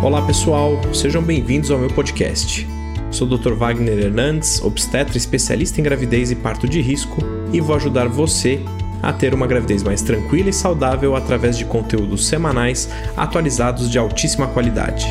Olá pessoal, sejam bem-vindos ao meu podcast. Sou o Dr. Wagner Hernandes, obstetra especialista em gravidez e parto de risco, e vou ajudar você a ter uma gravidez mais tranquila e saudável através de conteúdos semanais atualizados de altíssima qualidade.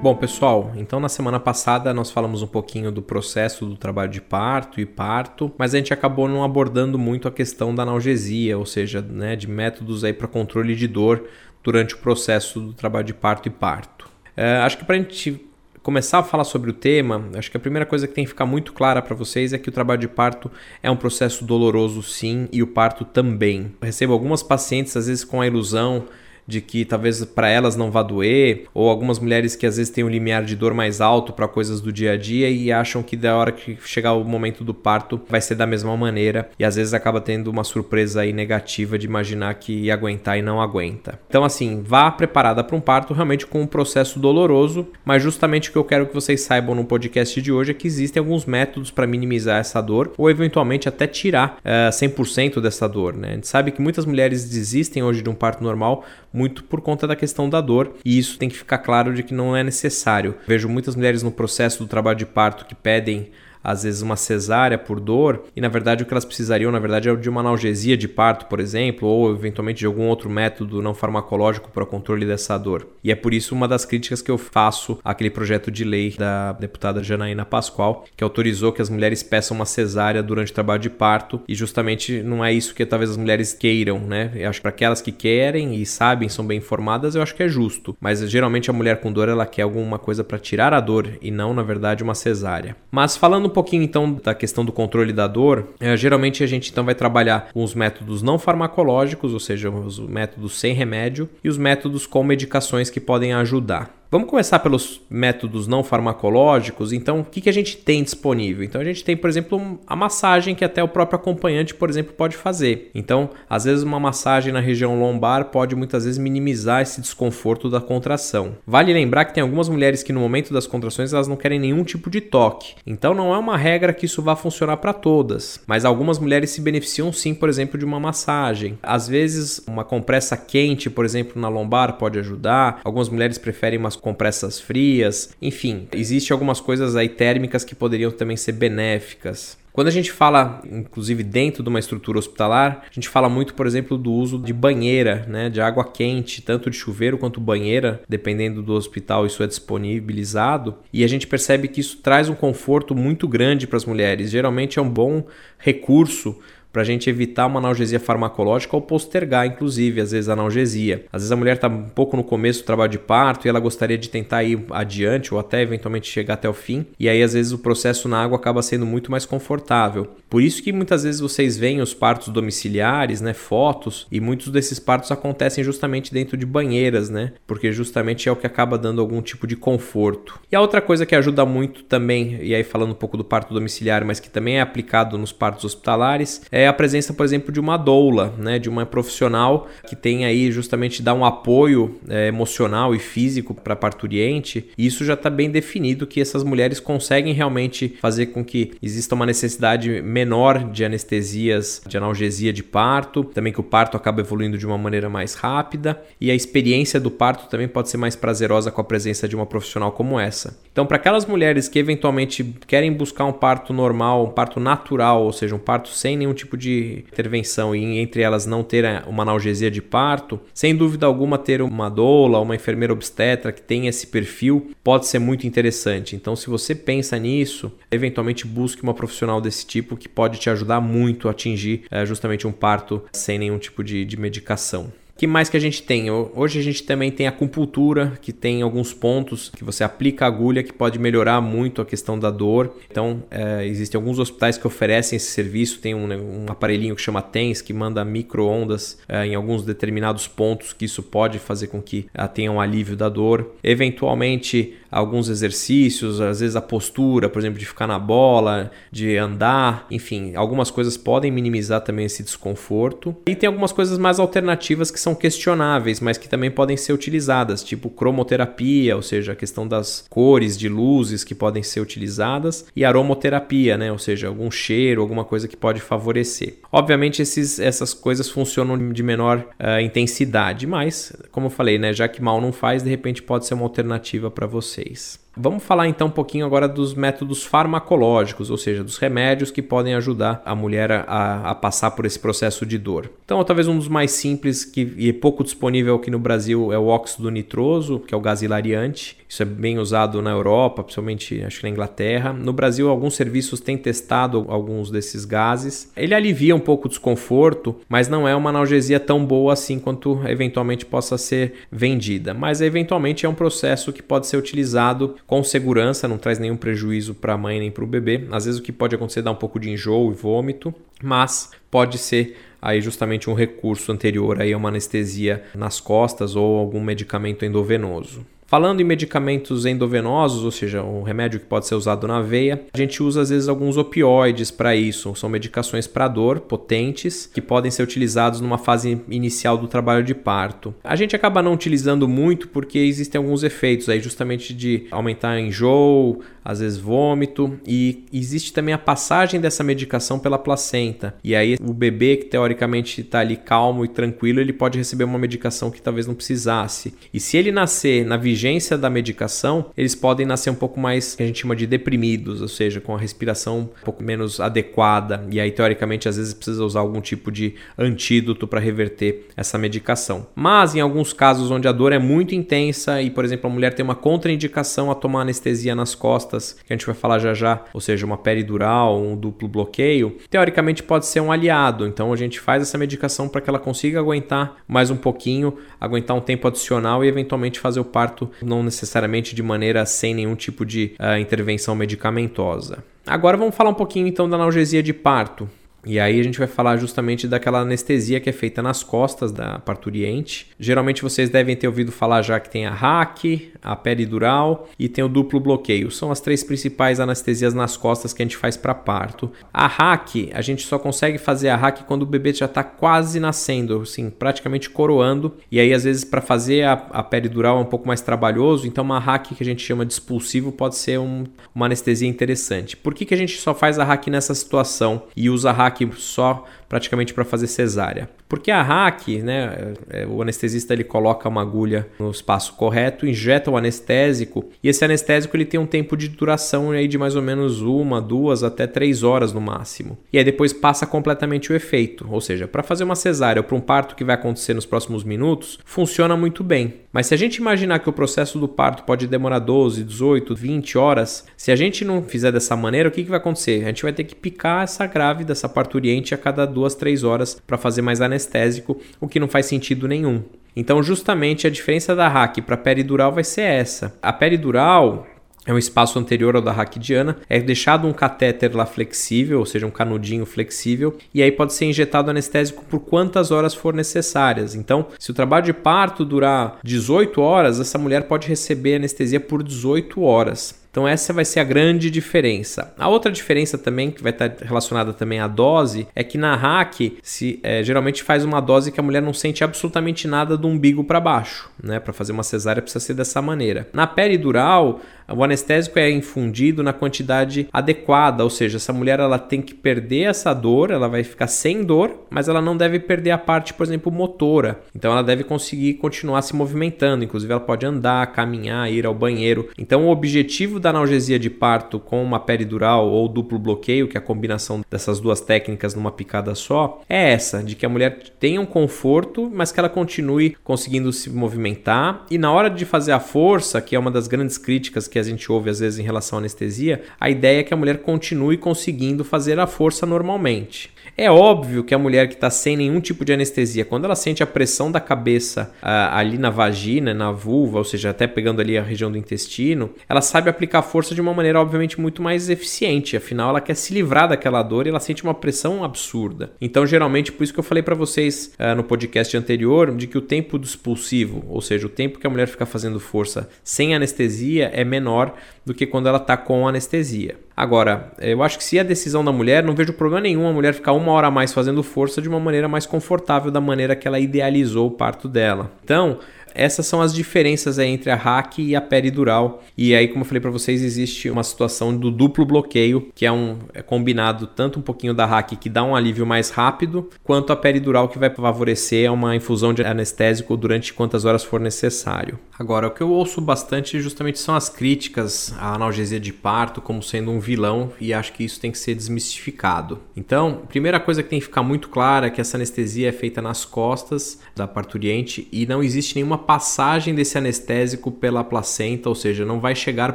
Bom, pessoal, então na semana passada nós falamos um pouquinho do processo do trabalho de parto e parto, mas a gente acabou não abordando muito a questão da analgesia, ou seja, né, de métodos aí para controle de dor durante o processo do trabalho de parto e parto. É, acho que para a gente começar a falar sobre o tema, acho que a primeira coisa que tem que ficar muito clara para vocês é que o trabalho de parto é um processo doloroso sim e o parto também. Eu recebo algumas pacientes às vezes com a ilusão de que talvez para elas não vá doer, ou algumas mulheres que às vezes têm um limiar de dor mais alto para coisas do dia a dia e acham que da hora que chegar o momento do parto vai ser da mesma maneira e às vezes acaba tendo uma surpresa aí negativa de imaginar que ia aguentar e não aguenta. Então assim, vá preparada para um parto realmente com um processo doloroso, mas justamente o que eu quero que vocês saibam no podcast de hoje é que existem alguns métodos para minimizar essa dor ou eventualmente até tirar uh, eh, 100% dessa dor, né? A gente sabe que muitas mulheres desistem hoje de um parto normal muito por conta da questão da dor, e isso tem que ficar claro de que não é necessário. Vejo muitas mulheres no processo do trabalho de parto que pedem às vezes uma cesárea por dor, e na verdade o que elas precisariam, na verdade, é de uma analgesia de parto, por exemplo, ou eventualmente de algum outro método não farmacológico para o controle dessa dor. E é por isso uma das críticas que eu faço àquele projeto de lei da deputada Janaína Pascoal, que autorizou que as mulheres peçam uma cesárea durante o trabalho de parto, e justamente não é isso que talvez as mulheres queiram, né? Eu acho que para aquelas que querem e sabem, são bem informadas, eu acho que é justo. Mas geralmente a mulher com dor, ela quer alguma coisa para tirar a dor e não, na verdade, uma cesárea. Mas falando pouquinho então da questão do controle da dor, é, geralmente a gente então vai trabalhar com os métodos não farmacológicos, ou seja, os métodos sem remédio, e os métodos com medicações que podem ajudar. Vamos começar pelos métodos não farmacológicos. Então, o que, que a gente tem disponível? Então, a gente tem, por exemplo, a massagem que até o próprio acompanhante, por exemplo, pode fazer. Então, às vezes, uma massagem na região lombar pode muitas vezes minimizar esse desconforto da contração. Vale lembrar que tem algumas mulheres que no momento das contrações elas não querem nenhum tipo de toque. Então, não é uma regra que isso vá funcionar para todas, mas algumas mulheres se beneficiam sim, por exemplo, de uma massagem. Às vezes, uma compressa quente, por exemplo, na lombar pode ajudar. Algumas mulheres preferem umas compressas frias, enfim, existe algumas coisas aí térmicas que poderiam também ser benéficas. Quando a gente fala, inclusive dentro de uma estrutura hospitalar, a gente fala muito, por exemplo, do uso de banheira, né, de água quente, tanto de chuveiro quanto banheira, dependendo do hospital, isso é disponibilizado, e a gente percebe que isso traz um conforto muito grande para as mulheres. Geralmente é um bom recurso para a gente evitar uma analgesia farmacológica ou postergar, inclusive, às vezes, a analgesia. Às vezes a mulher está um pouco no começo do trabalho de parto e ela gostaria de tentar ir adiante ou até eventualmente chegar até o fim, e aí às vezes o processo na água acaba sendo muito mais confortável. Por isso que muitas vezes vocês veem os partos domiciliares, né, fotos, e muitos desses partos acontecem justamente dentro de banheiras, né, porque justamente é o que acaba dando algum tipo de conforto. E a outra coisa que ajuda muito também, e aí falando um pouco do parto domiciliar, mas que também é aplicado nos partos hospitalares, é a presença, por exemplo, de uma doula, né, de uma profissional que tem aí justamente dar um apoio é, emocional e físico para a parturiente. E isso já está bem definido que essas mulheres conseguem realmente fazer com que exista uma necessidade menor de anestesias, de analgesia de parto, também que o parto acaba evoluindo de uma maneira mais rápida e a experiência do parto também pode ser mais prazerosa com a presença de uma profissional como essa. Então, para aquelas mulheres que eventualmente querem buscar um parto normal, um parto natural, ou seja, um parto sem nenhum tipo de intervenção e entre elas não ter uma analgesia de parto, sem dúvida alguma ter uma doula, uma enfermeira obstetra que tem esse perfil pode ser muito interessante. Então, se você pensa nisso, eventualmente busque uma profissional desse tipo que pode te ajudar muito a atingir é, justamente um parto sem nenhum tipo de, de medicação que mais que a gente tem? Hoje a gente também tem a acupuntura, que tem alguns pontos que você aplica a agulha que pode melhorar muito a questão da dor. Então, é, existem alguns hospitais que oferecem esse serviço. Tem um, né, um aparelhinho que chama TENS, que manda micro-ondas é, em alguns determinados pontos, que isso pode fazer com que tenha um alívio da dor. Eventualmente, alguns exercícios, às vezes a postura, por exemplo, de ficar na bola, de andar, enfim, algumas coisas podem minimizar também esse desconforto. E tem algumas coisas mais alternativas que são questionáveis, mas que também podem ser utilizadas, tipo cromoterapia, ou seja, a questão das cores de luzes que podem ser utilizadas, e aromoterapia, né? ou seja, algum cheiro, alguma coisa que pode favorecer. Obviamente, esses, essas coisas funcionam de menor uh, intensidade, mas, como eu falei, né, já que mal não faz, de repente pode ser uma alternativa para vocês. Vamos falar então um pouquinho agora dos métodos farmacológicos, ou seja, dos remédios que podem ajudar a mulher a, a passar por esse processo de dor. Então, talvez um dos mais simples que, e pouco disponível aqui no Brasil é o óxido nitroso, que é o gás hilariante. Isso é bem usado na Europa, principalmente acho que na Inglaterra. No Brasil, alguns serviços têm testado alguns desses gases. Ele alivia um pouco o desconforto, mas não é uma analgesia tão boa assim quanto eventualmente possa ser vendida. Mas eventualmente é um processo que pode ser utilizado com segurança, não traz nenhum prejuízo para a mãe nem para o bebê. Às vezes o que pode acontecer é dar um pouco de enjoo e vômito, mas pode ser aí justamente um recurso anterior aí a uma anestesia nas costas ou algum medicamento endovenoso. Falando em medicamentos endovenosos, ou seja, um remédio que pode ser usado na veia, a gente usa às vezes alguns opioides para isso. São medicações para dor potentes que podem ser utilizados numa fase inicial do trabalho de parto. A gente acaba não utilizando muito porque existem alguns efeitos aí, justamente de aumentar enjoo, às vezes vômito, e existe também a passagem dessa medicação pela placenta. E aí o bebê que teoricamente está ali calmo e tranquilo, ele pode receber uma medicação que talvez não precisasse. E se ele nascer na vigência da medicação, eles podem nascer um pouco mais que a gente chama de deprimidos, ou seja, com a respiração um pouco menos adequada. E aí teoricamente às vezes precisa usar algum tipo de antídoto para reverter essa medicação. Mas em alguns casos onde a dor é muito intensa e, por exemplo, a mulher tem uma contraindicação a tomar anestesia nas costas que a gente vai falar já já, ou seja, uma peridural, um duplo bloqueio, teoricamente pode ser um aliado. Então a gente faz essa medicação para que ela consiga aguentar mais um pouquinho, aguentar um tempo adicional e eventualmente fazer o parto não necessariamente de maneira sem nenhum tipo de uh, intervenção medicamentosa. Agora vamos falar um pouquinho então da analgesia de parto. E aí a gente vai falar justamente daquela anestesia que é feita nas costas da parturiente. Geralmente vocês devem ter ouvido falar já que tem a RAC, a peridural e tem o duplo bloqueio. São as três principais anestesias nas costas que a gente faz para parto. A RAC, a gente só consegue fazer a RAC quando o bebê já está quase nascendo, assim, praticamente coroando. E aí às vezes para fazer a, a, peridural é um pouco mais trabalhoso, então uma RAC que a gente chama de expulsivo pode ser um, uma anestesia interessante. Por que, que a gente só faz a RAC nessa situação e usa a RAC hack só praticamente para fazer cesárea. Porque a hack, né, é, o anestesista ele coloca uma agulha no espaço correto, injeta o anestésico e esse anestésico ele tem um tempo de duração aí de mais ou menos uma, duas até três horas no máximo. E aí depois passa completamente o efeito, ou seja, para fazer uma cesárea ou para um parto que vai acontecer nos próximos minutos, funciona muito bem. Mas se a gente imaginar que o processo do parto pode demorar 12, 18, 20 horas, se a gente não fizer dessa maneira, o que, que vai acontecer? A gente vai ter que picar essa grávida, essa parturiente a cada duas, três horas para fazer mais anestésico, o que não faz sentido nenhum. Então, justamente a diferença da hack para peridural vai ser essa. A peridural é um espaço anterior ao da raquidiana, é deixado um catéter lá flexível, ou seja, um canudinho flexível, e aí pode ser injetado anestésico por quantas horas for necessárias. Então, se o trabalho de parto durar 18 horas, essa mulher pode receber anestesia por 18 horas. Então essa vai ser a grande diferença. A outra diferença também que vai estar relacionada também à dose é que na hack se é, geralmente faz uma dose que a mulher não sente absolutamente nada do umbigo para baixo, né? Para fazer uma cesárea precisa ser dessa maneira. Na peridural o anestésico é infundido na quantidade adequada, ou seja, essa mulher ela tem que perder essa dor, ela vai ficar sem dor, mas ela não deve perder a parte, por exemplo, motora. Então ela deve conseguir continuar se movimentando, inclusive ela pode andar, caminhar, ir ao banheiro. Então o objetivo da analgesia de parto com uma peridural ou duplo bloqueio, que é a combinação dessas duas técnicas numa picada só, é essa, de que a mulher tenha um conforto, mas que ela continue conseguindo se movimentar e na hora de fazer a força, que é uma das grandes críticas que a gente ouve às vezes em relação à anestesia, a ideia é que a mulher continue conseguindo fazer a força normalmente. É óbvio que a mulher que está sem nenhum tipo de anestesia, quando ela sente a pressão da cabeça ah, ali na vagina, na vulva, ou seja, até pegando ali a região do intestino, ela sabe aplicar força de uma maneira, obviamente, muito mais eficiente. Afinal, ela quer se livrar daquela dor e ela sente uma pressão absurda. Então, geralmente, por isso que eu falei para vocês ah, no podcast anterior, de que o tempo do expulsivo, ou seja, o tempo que a mulher fica fazendo força sem anestesia, é menor do que quando ela está com anestesia. Agora, eu acho que se a decisão da mulher, não vejo problema nenhum a mulher ficar uma hora a mais fazendo força de uma maneira mais confortável, da maneira que ela idealizou o parto dela. Então, essas são as diferenças entre a hack e a peridural. E aí, como eu falei para vocês, existe uma situação do duplo bloqueio, que é um é combinado tanto um pouquinho da hack que dá um alívio mais rápido, quanto a peridural que vai favorecer uma infusão de anestésico durante quantas horas for necessário. Agora, o que eu ouço bastante justamente são as críticas à analgesia de parto como sendo um vilão e acho que isso tem que ser desmistificado. Então, primeira coisa que tem que ficar muito clara é que essa anestesia é feita nas costas da parturiente e não existe nenhuma passagem desse anestésico pela placenta, ou seja, não vai chegar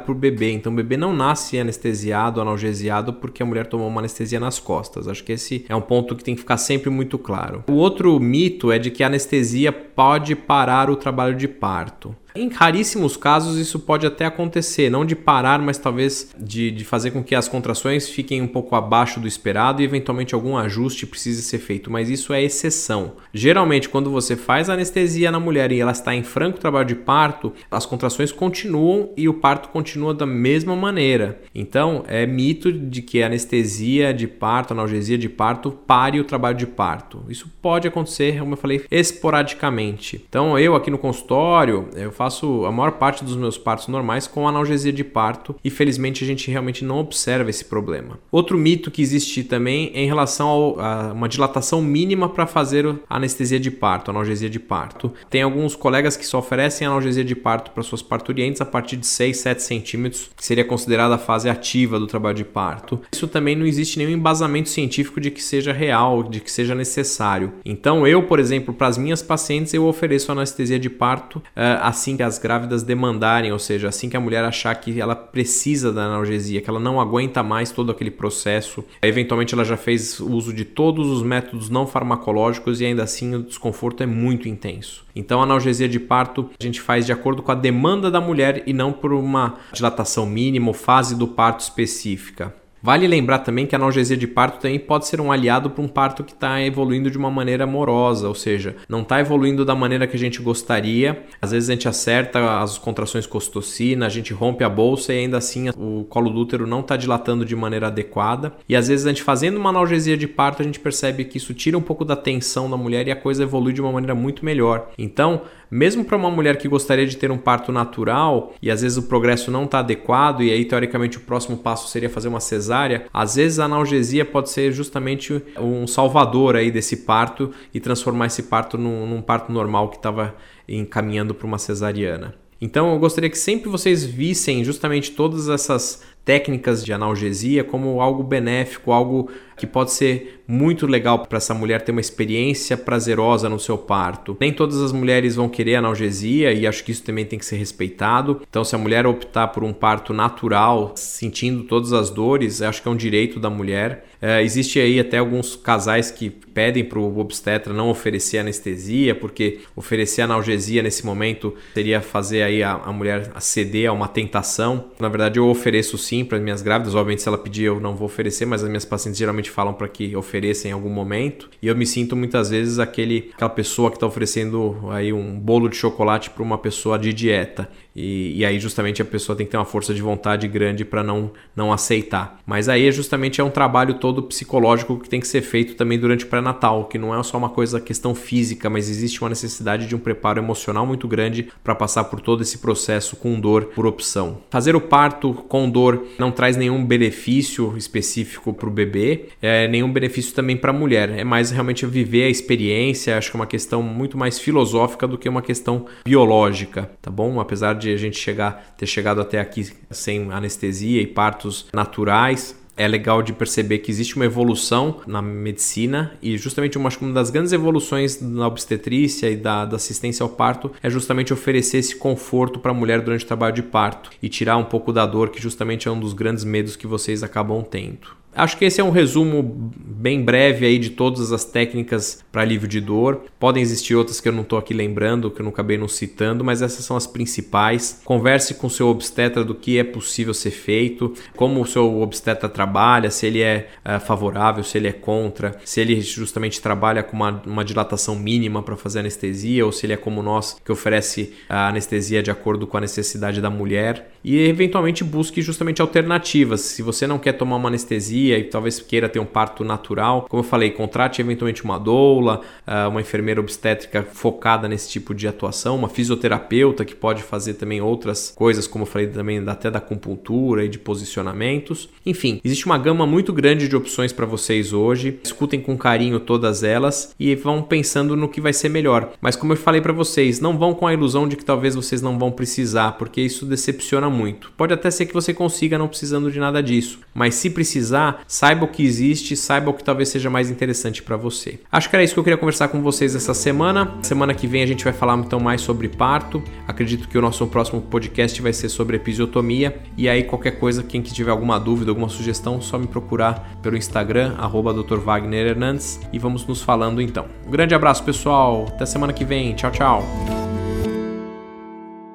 para o bebê. Então o bebê não nasce anestesiado, analgesiado, porque a mulher tomou uma anestesia nas costas. Acho que esse é um ponto que tem que ficar sempre muito claro. O outro mito é de que a anestesia pode parar o trabalho de parto. Em raríssimos casos, isso pode até acontecer, não de parar, mas talvez de, de fazer com que as contrações fiquem um pouco abaixo do esperado e eventualmente algum ajuste precise ser feito, mas isso é exceção. Geralmente, quando você faz anestesia na mulher e ela está em franco trabalho de parto, as contrações continuam e o parto continua da mesma maneira. Então, é mito de que anestesia de parto, analgesia de parto, pare o trabalho de parto. Isso pode acontecer, como eu falei, esporadicamente. Então, eu aqui no consultório, eu faço a maior parte dos meus partos normais com analgesia de parto e felizmente a gente realmente não observa esse problema. Outro mito que existe também é em relação a uma dilatação mínima para fazer anestesia de parto, analgesia de parto. Tem alguns colegas que só oferecem analgesia de parto para suas parturientes a partir de 6, 7 centímetros, que seria considerada a fase ativa do trabalho de parto. Isso também não existe nenhum embasamento científico de que seja real, de que seja necessário. Então eu, por exemplo, para as minhas pacientes eu ofereço anestesia de parto uh, assim assim que as grávidas demandarem, ou seja, assim que a mulher achar que ela precisa da analgesia, que ela não aguenta mais todo aquele processo, eventualmente ela já fez uso de todos os métodos não farmacológicos e ainda assim o desconforto é muito intenso. Então a analgesia de parto a gente faz de acordo com a demanda da mulher e não por uma dilatação mínima ou fase do parto específica. Vale lembrar também que a analgesia de parto também pode ser um aliado para um parto que está evoluindo de uma maneira amorosa, ou seja, não está evoluindo da maneira que a gente gostaria. Às vezes a gente acerta as contrações costocina, a gente rompe a bolsa e ainda assim o colo do útero não está dilatando de maneira adequada. E às vezes a gente fazendo uma analgesia de parto, a gente percebe que isso tira um pouco da tensão da mulher e a coisa evolui de uma maneira muito melhor. Então, mesmo para uma mulher que gostaria de ter um parto natural e às vezes o progresso não está adequado e aí teoricamente o próximo passo seria fazer uma cesárea, às vezes a analgesia pode ser justamente um salvador aí desse parto e transformar esse parto num, num parto normal que estava encaminhando para uma cesariana. Então eu gostaria que sempre vocês vissem justamente todas essas técnicas de analgesia como algo benéfico, algo que pode ser muito legal para essa mulher ter uma experiência prazerosa no seu parto. Nem todas as mulheres vão querer analgesia e acho que isso também tem que ser respeitado. Então, se a mulher optar por um parto natural, sentindo todas as dores, acho que é um direito da mulher. É, existe aí até alguns casais que pedem para o obstetra não oferecer anestesia, porque oferecer analgesia nesse momento seria fazer aí a, a mulher ceder a uma tentação. Na verdade, eu ofereço sim para minhas grávidas. Obviamente, se ela pedir, eu não vou oferecer, mas as minhas pacientes geralmente falam para que ofereça em algum momento. E eu me sinto muitas vezes aquele, aquela pessoa que está oferecendo aí um bolo de chocolate para uma pessoa de dieta. E, e, aí justamente a pessoa tem que ter uma força de vontade grande para não, não aceitar. Mas aí é justamente é um trabalho todo psicológico que tem que ser feito também durante o pré-natal, que não é só uma coisa questão física, mas existe uma necessidade de um preparo emocional muito grande para passar por todo esse processo com dor por opção. Fazer o parto com dor não traz nenhum benefício específico para o bebê, é, nenhum benefício também para a mulher. É mais realmente viver a experiência, acho que é uma questão muito mais filosófica do que uma questão biológica, tá bom? Apesar de a gente chegar, ter chegado até aqui sem anestesia e partos naturais, é legal de perceber que existe uma evolução na medicina e justamente uma, uma das grandes evoluções na obstetrícia e da, da assistência ao parto é justamente oferecer esse conforto para a mulher durante o trabalho de parto e tirar um pouco da dor que justamente é um dos grandes medos que vocês acabam tendo. Acho que esse é um resumo bem breve aí de todas as técnicas para alívio de dor. Podem existir outras que eu não estou aqui lembrando, que eu não acabei não citando, mas essas são as principais. Converse com o seu obstetra do que é possível ser feito, como o seu obstetra trabalha, se ele é uh, favorável, se ele é contra, se ele justamente trabalha com uma, uma dilatação mínima para fazer anestesia, ou se ele é como nós, que oferece a anestesia de acordo com a necessidade da mulher. E eventualmente busque justamente alternativas. Se você não quer tomar uma anestesia e talvez queira ter um parto natural, como eu falei, contrate eventualmente uma doula, uh, uma enfermeira obstétrica focada nesse tipo de atuação, uma fisioterapeuta que pode fazer também outras coisas, como eu falei também até da acupuntura e de posicionamentos. Enfim, existe uma gama muito grande de opções para vocês hoje. Escutem com carinho todas elas e vão pensando no que vai ser melhor. Mas como eu falei para vocês, não vão com a ilusão de que talvez vocês não vão precisar, porque isso decepciona muito. Pode até ser que você consiga não precisando de nada disso, mas se precisar, saiba o que existe, saiba o que talvez seja mais interessante para você. Acho que era isso que eu queria conversar com vocês essa semana. Semana que vem a gente vai falar então mais sobre parto. Acredito que o nosso próximo podcast vai ser sobre episiotomia. E aí, qualquer coisa, quem que tiver alguma dúvida, alguma sugestão, só me procurar pelo Instagram, arroba e vamos nos falando então. Um grande abraço, pessoal. Até semana que vem. Tchau, tchau.